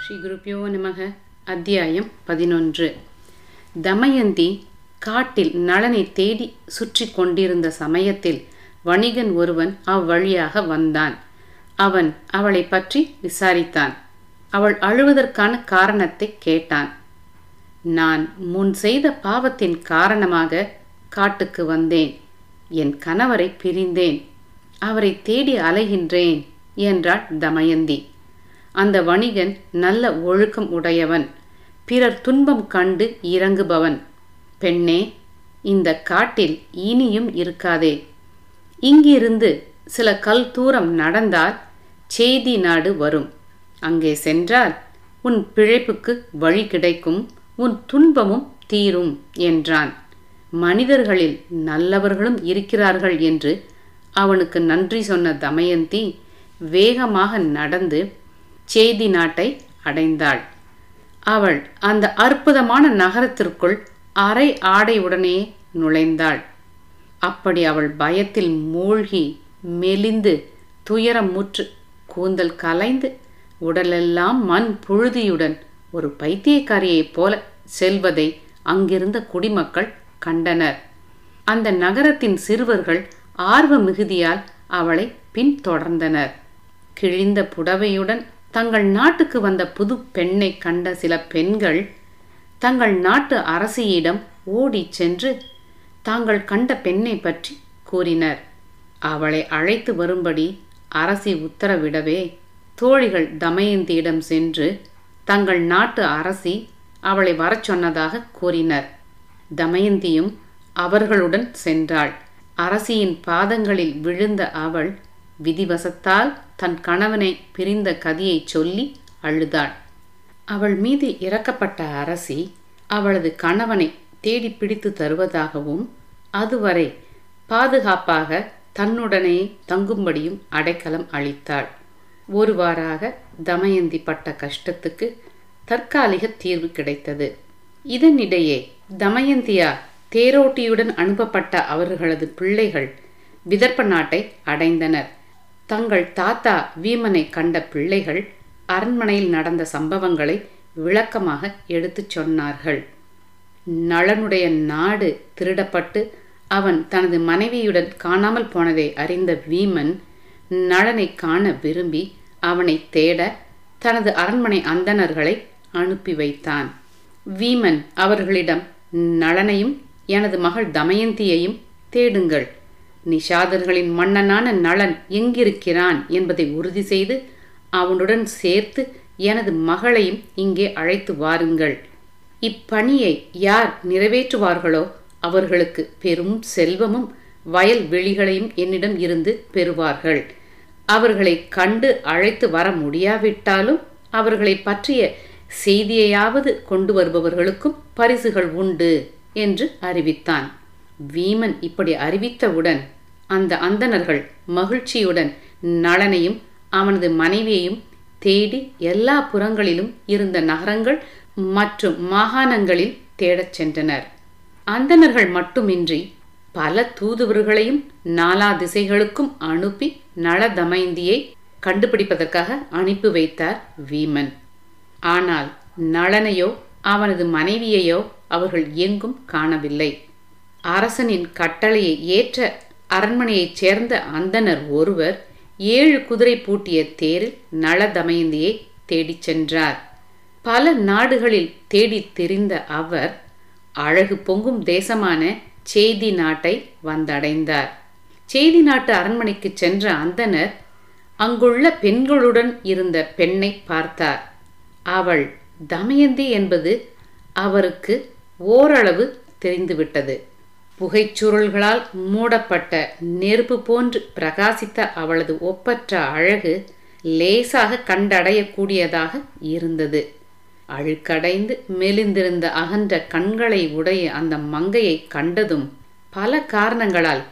ஸ்ரீ குருப்பியோ நமக அத்தியாயம் பதினொன்று. தமயந்தி காட்டில் நலனை தேடி சுற்றி கொண்டிருந்த சமயத்தில் வணிகன் ஒருவன் அவ்வழியாக வந்தான். அவன் அவளை பற்றி விசாரித்தான். அவள் அழுவதற்கான காரணத்தை கேட்டான். நான் முன் செய்த பாவத்தின் காரணமாக காட்டுக்கு வந்தேன். என் கணவரை பிரிந்தேன். அவரை தேடி அலைகின்றேன் என்றாள் தமயந்தி. அந்த வணிகன் நல்ல ஒழுக்கம் உடையவன். பிறர் துன்பம் கண்டு இறங்குபவன். பெண்ணே இந்த காட்டில் இனியும் இருக்காதே. இங்கிருந்து சில கல் தூரம் நடந்தால் செய்தி நாடு வரும். அங்கே சென்றால் உன் பிழைப்புக்கு வழி கிடைக்கும் உன் துன்பமும் தீரும் என்றான். மனிதர்களில் நல்லவர்களும் இருக்கிறார்கள் என்று அவனுக்கு நன்றி சொன்ன தமயந்தி வேகமாக நடந்து செய்தி நாட்டை அடைந்தாள். அவள் அந்த அற்புதமான நகரத்திற்குள் அரை ஆடையுடனே நுழைந்தாள். அப்படி அவள் பயத்தில் மூழ்கி மெலிந்து துயரமுற்று கூந்தல் கலைந்து உடலெல்லாம் மண் புழுதியுடன் ஒரு பைத்தியக்காரியைப் போல செல்வதை அங்கிருந்த குடிமக்கள் கண்டனர். அந்த நகரத்தின் சிறுவர்கள் ஆர்வ மிகுதியால் அவளை பின்தொடர்ந்தனர். கிழிந்த புடவையுடன் தங்கள் நாட்டுக்கு வந்த புது பெண்ணை கண்ட சில பெண்கள் தங்கள் நாட்டு அரசியிடம் ஓடிச் சென்று தாங்கள் கண்ட பெண்ணை பற்றி கூறினர். அவளை அழைத்து வரும்படி அரசி உத்தரவிடவே தோழிகள் தமயந்தியிடம் சென்று தங்கள் நாட்டு அரசி அவளை வரச் சொன்னதாக கூறினர். தமயந்தியும் அவர்களுடன் சென்றாள். அரசியின் பாதங்களில் விழுந்த அவள் விதிவசத்தால் தன் கணவனை பிரிந்த கதியை சொல்லி அழுதாள். அவள் மீது இறக்கப்பட்ட அரசி அவளது கணவனை தேடி பிடித்து தருவதாகவும் அதுவரை பாதுகாப்பாக தன்னுடனே தங்கும்படியும் அடைக்கலம் அளித்தாள். ஒருவாறாக தமயந்தி பட்ட கஷ்டத்துக்கு தற்காலிக தீர்வு கிடைத்தது. இதனிடையே தமயந்தியா தேரோட்டியுடன் அனுப்பப்பட்ட அவர்களது பிள்ளைகள் விதர்ப்ப நாட்டை அடைந்தனர். தங்கள் தாத்தா வீமனை கண்ட பிள்ளைகள் அரண்மனையில் நடந்த சம்பவங்களை விளக்கமாக எடுத்துச் சொன்னார்கள். நளனுடைய நாடு திருடப்பட்டு அவன் தனது மனைவியுடன் காணாமல் போனதை அறிந்த வீமன் நளனை காண விரும்பி அவனை தேட தனது அரண்மனை அந்தணர்களை அனுப்பி வைத்தான். வீமன் அவர்களிடம் நளனையும் எனது மகள் தமயந்தியையும் தேடுங்கள். நிஷாதர்களின் மன்னனான நளன் எங்கிருக்கிறான்? என்பதை உறுதி செய்து அவனுடன் சேர்த்து எனது மகளையும் இங்கே அழைத்து வாருங்கள். இப்பணியை யார் நிறைவேற்றுவார்களோ அவர்களுக்கு பெரும் செல்வமும் வயல் வெளிகளையும் என்னிடம் இருந்து பெறுவார்கள். அவர்களை கண்டு அழைத்து வர முடியாவிட்டாலும் அவர்களை பற்றிய செய்தியையாவது கொண்டு வருபவர்களுக்கும் பரிசுகள் உண்டு என்று அறிவித்தான். வீமன் இப்படி அறிவித்தவுடன் அந்த அந்தணர்கள் மகிழ்ச்சியுடன் நளனையும் அவனது மனைவியையும் தேடி எல்லா புறங்களிலும் இருந்த நகரங்கள் மற்றும் மாகாணங்களில் தேடச் சென்றனர். அந்தணர்கள் மட்டுமின்றி பல தூதுவர்களையும் நாலா திசைகளுக்கும் அனுப்பி நளதமயந்தியை கண்டுபிடிப்பதற்காக அனுப்பி வைத்தார் வீமன். ஆனால் நளனையோ அவனது மனைவியையோ அவர்கள் எங்கும் காணவில்லை. அரசனின் கட்டளையை ஏற்ற அரண்மனையைச் சேர்ந்த அந்தனர் ஒருவர் ஏழு குதிரை பூட்டிய தேரில் நளதமயந்தியை தேடிச் சென்றார். பல நாடுகளில் தேடித் திரிந்த அவர் அழகு பொங்கும் தேசமான செய்தி நாட்டை வந்தடைந்தார். செய்தி நாட்டு அரண்மனைக்கு சென்ற அந்தனர் அங்குள்ள பெண்களுடன் இருந்த பெண்ணை பார்த்தார். அவள் தமயந்தி என்பது அவருக்கு ஓரளவு தெரிந்துவிட்டது. புகைச்சுருள்களால் மூடப்பட்ட நெருப்பு போன்று பிரகாசித்த அவளது ஒப்பற்ற அழகு லேசாக கண்டடையக்கூடியதாக இருந்தது. அழுக்கடைந்து மெலிந்திருந்த அகன்ற கண்களை உடைய அந்த மங்கையை கண்டதும் பல காரணங்களால்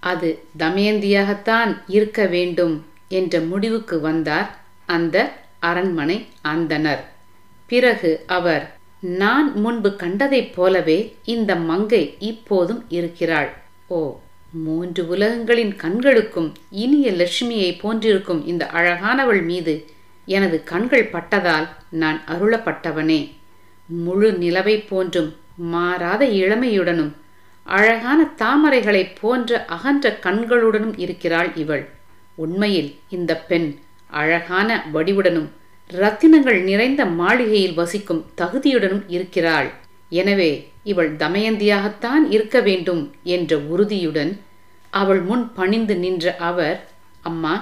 அது தமயந்தியாகத்தான் இருக்க வேண்டும் என்ற முடிவுக்கு வந்தார் அந்த அரண்மனை அந்தனர் பிறகு அவர் நான் முன்பு கண்டதைப் போலவே இந்த மங்கை இப்போதும் இருக்கிறாள். ஓ மூன்று உலகங்களின் கண்களுக்கும் இனிய லட்சுமியை போன்றிருக்கும் இந்த அழகானவள் மீது எனது கண்கள் பட்டதால் நான் அருளப்பட்டவனே. முழு நிலவை போன்றும் மாறாத இளமையுடனும் அழகான தாமரைகளைப் போன்ற அகன்ற கண்களுடனும் இருக்கிறாள் இவள். உண்மையில் இந்த பெண் அழகான வடிவுடனும் ரத்தினங்கள் நிறைந்த மாளிகையில் வசிக்கும் தகுதியுடனும் இருக்கிறாள். எனவே இவள் தமயந்தியாகத்தான் இருக்க வேண்டும் என்ற உறுதியுடன் அவள் முன் பணிந்து நின்ற அவர் அம்மா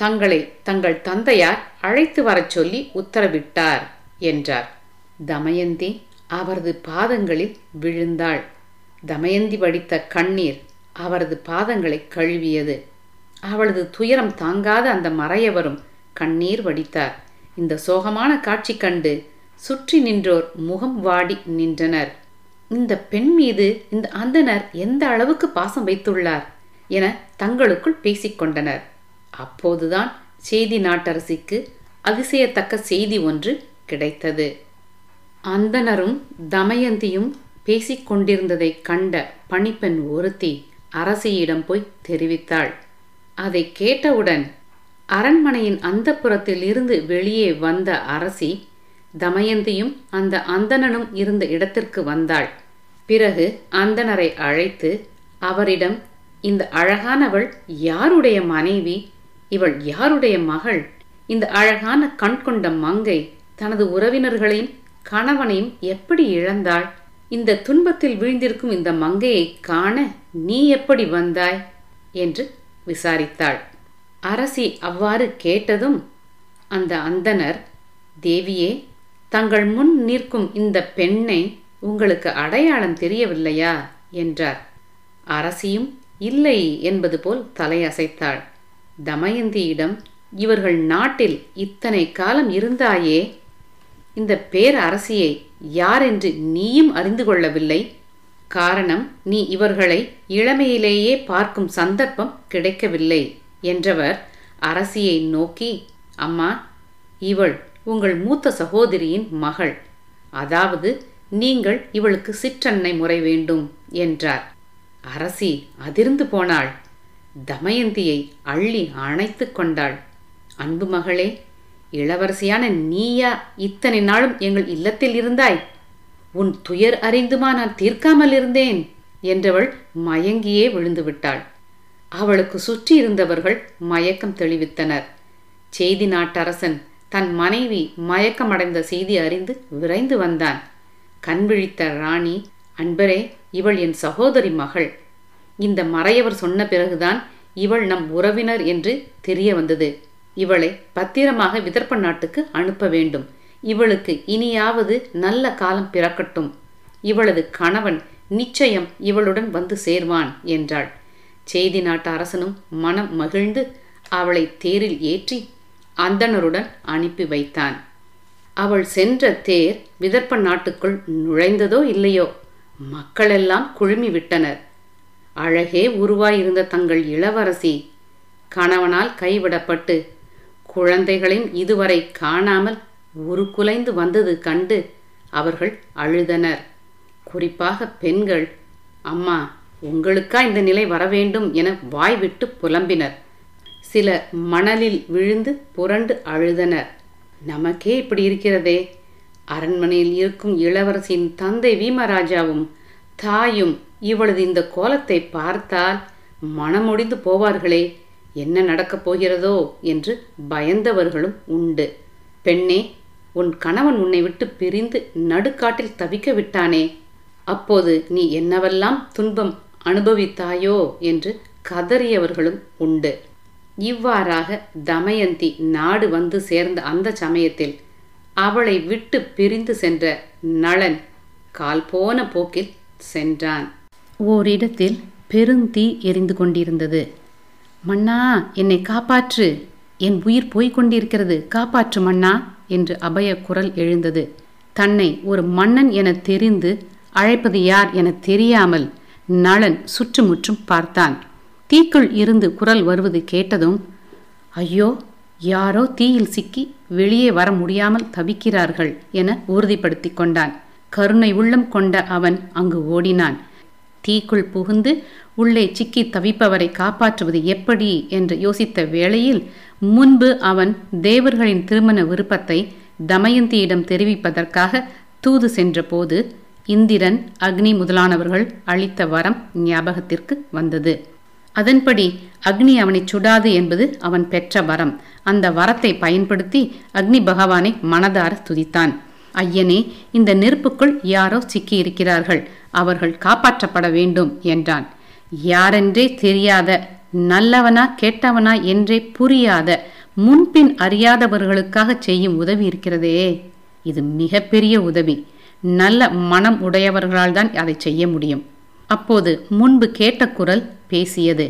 தங்களை தங்கள் தந்தையார் அழைத்து வரச் சொல்லி உத்தரவிட்டார் என்றார். தமயந்தி அவரது பாதங்களில் விழுந்தாள். தமயந்தி வடித்த கண்ணீர் அவரது பாதங்களை கழுவியது. அவளது துயரம் தாங்காத அந்த மறையவரும் கண்ணீர் வடித்தார். இந்த சோகமான காட்சி கண்டு சுற்றி நின்றோர் முகம் வாடி நின்றனர். இந்த பெண் மீது இந்த அந்தனர் எந்த அளவுக்கு பாசம் வைத்துள்ளார் என தங்களுக்குள் பேசிக்கொண்டனர். அப்போதுதான் செய்தி நாட்டரசிக்கு அதிசயத்தக்க செய்தி ஒன்று கிடைத்தது. அந்தனரும் தமயந்தியும் பேசிக்கொண்டிருந்ததை கண்ட பணிப்பெண் ஒருத்தி அரசியிடம் போய் தெரிவித்தாள். அதை கேட்டவுடன் அரண்மனையின் அந்தப்புறத்தில் இருந்து வெளியே வந்த அரசி தமயந்தியும் அந்த அந்தணனும் இருந்த இடத்திற்கு வந்தாள். பிறகு அந்தணரை அழைத்து அவரிடம் இந்த அழகானவள் யாருடைய மனைவி? இவள் யாருடைய மகள்? இந்த அழகான கண் கொண்ட மங்கை தனது உறவினர்களையும் கணவனையும் எப்படி இழந்தாள்? இந்த துன்பத்தில் வீழ்ந்திருக்கும் இந்த மங்கையை காண நீ எப்படி வந்தாய்? என்று விசாரித்தாள். அரசி அவ்வாறு கேட்டதும் அந்த அந்தனர் தேவியே தங்கள் முன் நிற்கும் இந்த பெண்ணை உங்களுக்கு அடையாளம் தெரியவில்லையா? என்றார். அரசியும் இல்லை என்பது போல் தலையசைத்தாள். தமயந்தியிடம் இவர்கள் நாட்டில் இத்தனை காலம் இருந்தாயே? இந்த பேர் அரசியை யார் என்று நீயும் அறிந்து கொள்ளவில்லை? காரணம் நீ இவர்களை இளமையிலேயே பார்க்கும் சந்தர்ப்பம் கிடைக்கவில்லை என்றவர் அரசியை நோக்கி அம்மா இவள் உங்கள் மூத்த சகோதரியின் மகள். அதாவது நீங்கள் இவளுக்கு சிற்றன்னை முறை வேண்டும் என்றார். அரசி அதிர்ந்து போனாள். தமயந்தியை அள்ளி அணைத்து கொண்டாள். அன்பு மகளே இளவரசியான நீயா இத்தனை நாளும் எங்கள் இல்லத்தில் இருந்தாய். உன் துயர் அறிந்துமா நான் தீர்க்காமல் இருந்தேன்? என்றவள் மயங்கியே விழுந்து விட்டாள் அவளுக்கு சுற்றி இருந்தவர்கள் மயக்கம் தெளிவித்தனர். செய்தி நாட்டரசன் தன் மனைவி மயக்கமடைந்த செய்தி அறிந்து விரைந்து வந்தான். கண் விழித்த ராணி அன்பரே இவள் என் சகோதரி மகள். இந்த மறையவர் சொன்ன பிறகுதான் இவள் நம் உறவினர் என்று தெரிய வந்தது. இவளை பத்திரமாக விதர்ப்ப நாட்டுக்கு அனுப்ப வேண்டும். இவளுக்கு இனியாவது நல்ல காலம் பிறக்கட்டும். இவளது கணவன் நிச்சயம் இவளுடன் வந்து சேர்வான் என்றாள். செய்தி நாட்டு அரசனும் மனம் மகிழ்ந்து அவளை தேரில் ஏற்றி அந்தணருடன் அனுப்பி வைத்தான். அவள் சென்ற தேர் விதர்ப்ப நாட்டுக்குள் நுழைந்ததோ இல்லையோ மக்களெல்லாம் குழுமி விட்டனர். அழகே உருவாயிருந்த தங்கள் இளவரசி. கணவனால் கைவிடப்பட்டு குழந்தைகளையும் இதுவரை காணாமல் உருக்குலைந்து வந்தது கண்டு அவர்கள் அழுதனர். குறிப்பாக பெண்கள் அம்மா உங்களுக்கா இந்த நிலை வரவேண்டும் என வாய்விட்டு புலம்பினர். சில மணலில் விழுந்து புரண்டு அழுதனர். நமக்கே இப்படி இருக்கிறதே. அரண்மனையில் இருக்கும் இளவரசியின் தந்தை வீமராஜாவும் தாயும் இவளது இந்த கோலத்தை பார்த்தால் மனமுடிந்து போவார்களே என்ன நடக்கப் போகிறதோ என்று பயந்தவர்களும் உண்டு. பெண்ணே உன் கணவன் உன்னை விட்டு பிரிந்து நடுக்காட்டில் தவிக்க விட்டானே அப்போது நீ என்னவெல்லாம் துன்பம் அனுபவித்தாயோ என்று கதறியவர்களும் உண்டு. இவ்வாறாக தமயந்தி நாடு வந்து சேர்ந்த அந்த சமயத்தில் அவளை விட்டு பிரிந்து சென்ற நளன் கால் போன போக்கில் சென்றான். ஓரிடத்தில் பெருந்தீ எரிந்து கொண்டிருந்தது. மன்னா என்னை காப்பாற்று. என் உயிர் போய்க் கொண்டிருக்கிறது. காப்பாற்று மன்னா என்று அபய குரல் எழுந்தது. தன்னை ஒரு மன்னன் என தெரிந்து அழைப்பது யார் என தெரியாமல் நளன் சுற்றுமுற்றும் பார்த்தான். தீக்குள் இருந்து குரல் வருவது கேட்டதும் ஐயோ யாரோ தீயில் சிக்கி வெளியே வர முடியாமல் தவிக்கிறார்கள் என உறுதிப்படுத்தி கொண்டான். கருணை உள்ளம் கொண்ட அவன் அங்கு ஓடினான். தீக்குள் புகுந்து உள்ளே சிக்கி தவிப்பவரை காப்பாற்றுவது எப்படி என்று யோசித்த வேளையில் முன்பு அவன் தேவர்களின் திருமண விருப்பத்தை தமயந்தியிடம் தெரிவிப்பதற்காக தூது சென்றபோது இந்திரன் அக்னி முதலானவர்கள் அளித்த வரம் ஞாபகத்திற்கு வந்தது. அதன்படி அக்னி அவனை சுடாது என்பது அவன் பெற்ற வரம். அந்த வரத்தை பயன்படுத்தி அக்னி பகவானை மனதார துதித்தான். ஐயனே இந்த நெருப்புக்குள் யாரோ சிக்கியிருக்கிறார்கள். அவர்கள் காப்பாற்றப்பட வேண்டும் என்றான். யாரென்றே தெரியாத நல்லவனா கெட்டவனா என்றே புரியாத முன்பின் அறியாதவர்களுக்காக செய்யும் உதவி இருக்கிறதே. இது மிகப்பெரிய உதவி. நல்ல மனம் உடையவர்களால் தான் அதை செய்ய முடியும். அப்போது முன்பு கேட்ட குரல் பேசியது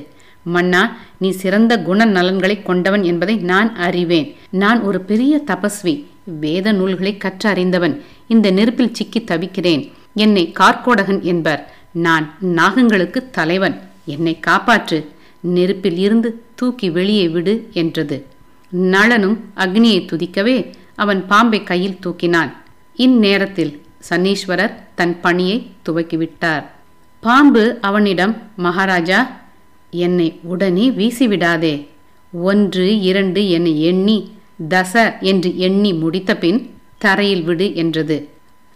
மன்னா நீ சிறந்த குண நலன்களை கொண்டவன் என்பதை நான் அறிவேன். நான் ஒரு பெரிய தபஸ்வி வேத நூல்களை கற்றறிந்தவன். இந்த நெருப்பில் சிக்கி தவிக்கிறேன். என்னை கார்கோடகன் என்பர். நான் நாகங்களுக்கு தலைவன். என்னை காப்பாற்று. நெருப்பில் இருந்து தூக்கி வெளியே விடு என்றது. நளனும் அக்னியை துதிக்கவே அவன் பாம்பை கையில் தூக்கினான். இந்நேரத்தில் சன்னீஸ்வரர் தன் பணியை துவக்கிவிட்டார். பாம்பு அவனிடம் மகாராஜா என்னை உடனே வீசிவிடாதே. ஒன்று இரண்டு என எண்ணி தச என்று எண்ணி முடித்த பின் தரையில் விடு என்றது.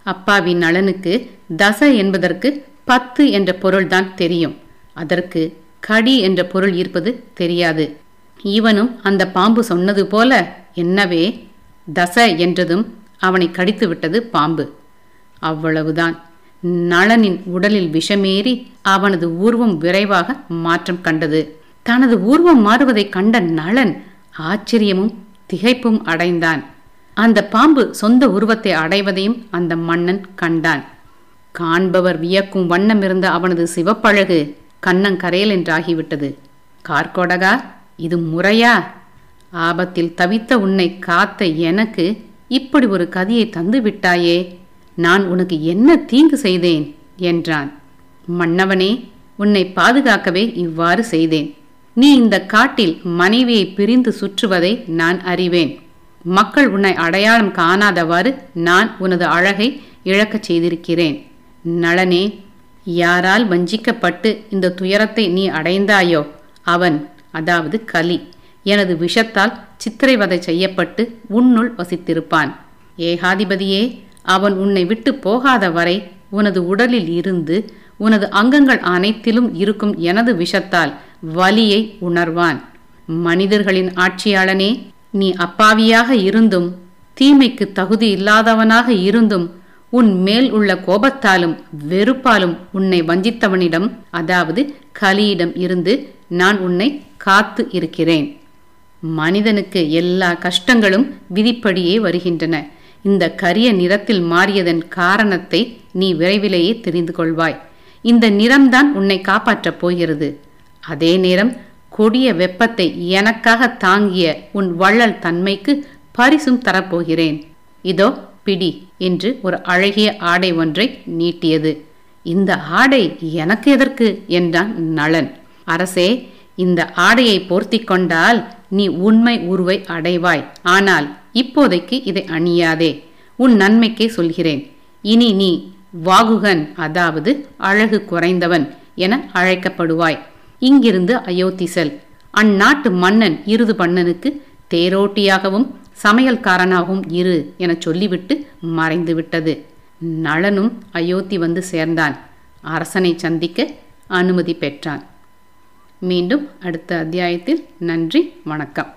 அப்பாவின் நலனுக்கு தச என்பதற்கு பத்து என்ற பொருள்தான் தெரியும். அதற்கு கடி என்ற பொருள் இருப்பது தெரியாது. இவனும் அந்த பாம்பு சொன்னது போல என்னவே தச என்றதும் அவனை கடித்து விட்டது பாம்பு. அவ்வளவுதான். நளனின் உடலில் விஷமேறி அவனது ஊர்வம் விரைவாக மாற்றம் கண்டது. தனது ஊர்வம் மாறுவதை கண்ட நளன் ஆச்சரியமும் திகைப்பும் அடைந்தான். அந்த பாம்பு சொந்த உருவத்தை அடைவதையும் அந்த மன்னன் கண்டான். காண்பவர் வியக்கும் வண்ணம் இருந்த அவனது சிவப்பழகு கண்ணங்கரையல் என்றாகிவிட்டது கார்கோடகா இது முறையா? ஆபத்தில் தவித்த உன்னை காத்த எனக்கு இப்படி ஒரு கதியை தந்து விட்டாயே நான் உனக்கு என்ன தீங்கு செய்தேன்? என்றான். மன்னவனே உன்னை பாதுகாக்கவே இவ்வாறு செய்தேன். நீ இந்த காட்டில் மனைவியை பிரிந்து சுற்றுவதை நான் அறிவேன். மக்கள் உன்னை அடையாளம் காணாதவாறு நான் உனது அழகை இழக்கச் செய்திருக்கிறேன். நளனே யாரால் வஞ்சிக்கப்பட்டு இந்த துயரத்தை நீ அடைந்தாயோ? அவன் அதாவது கலி எனது விஷத்தால் சித்திரைவதை செய்யப்பட்டு உன்னுள் வசித்திருப்பான். ஏகாதிபதியே அவன் உன்னை விட்டு போகாத வரை உனது உடலில் இருந்து உனது அங்கங்கள் அனைத்திலும் இருக்கும் எனது விஷத்தால் வலியை உணர்வான். மனிதர்களின் ஆட்சியாளனே நீ அப்பாவியாக இருந்தும் தீமைக்கு தகுதி இல்லாதவனாக இருந்தும் உன் மேல் உள்ள கோபத்தாலும் வெறுப்பாலும் உன்னை வஞ்சித்தவனிடம் அதாவது கலியிடம் இருந்து நான் உன்னை காத்து இருக்கிறேன். மனிதனுக்கு எல்லா கஷ்டங்களும் விதிப்படியே வருகின்றன. இந்த கரிய நிறத்தில் மாறியதன் காரணத்தை நீ விரைவிலேயே தெரிந்து கொள்வாய். இந்த நிறம்தான் உன்னை காப்பாற்றப் போகிறது. அதே நேரம் கொடிய வெப்பத்தை எனக்காக தாங்கிய உன் வள்ளல் தன்மைக்கு பரிசும் தரப்போகிறேன். இதோ பிடி என்று ஒரு அழகிய ஆடை ஒன்றை நீட்டியது. இந்த ஆடை எனக்கு எதற்கு? என்றான் நளன். அரசே இந்த ஆடையை போர்த்தி கொண்டால் நீ உண்மை உருவை அடைவாய். ஆனால் இப்போதைக்கு இதை அணியாதே. உன் நன்மைக்கே சொல்கிறேன். இனி நீ வாகுகன் அதாவது அழகு குறைந்தவன் என அழைக்கப்படுவாய். இங்கிருந்து அயோத்தி செல் அந்நாட்டு மன்னன் இருது பண்ணனுக்கு தேரோட்டியாகவும் சமையல்காரனாகவும் இரு என சொல்லிவிட்டு மறைந்து விட்டது. நளனும் அயோத்தி வந்து சேர்ந்தான். அரசனை சந்திக்க அனுமதி பெற்றான். மீண்டும் அடுத்த அத்தியாயத்தில் நன்றி வணக்கம்.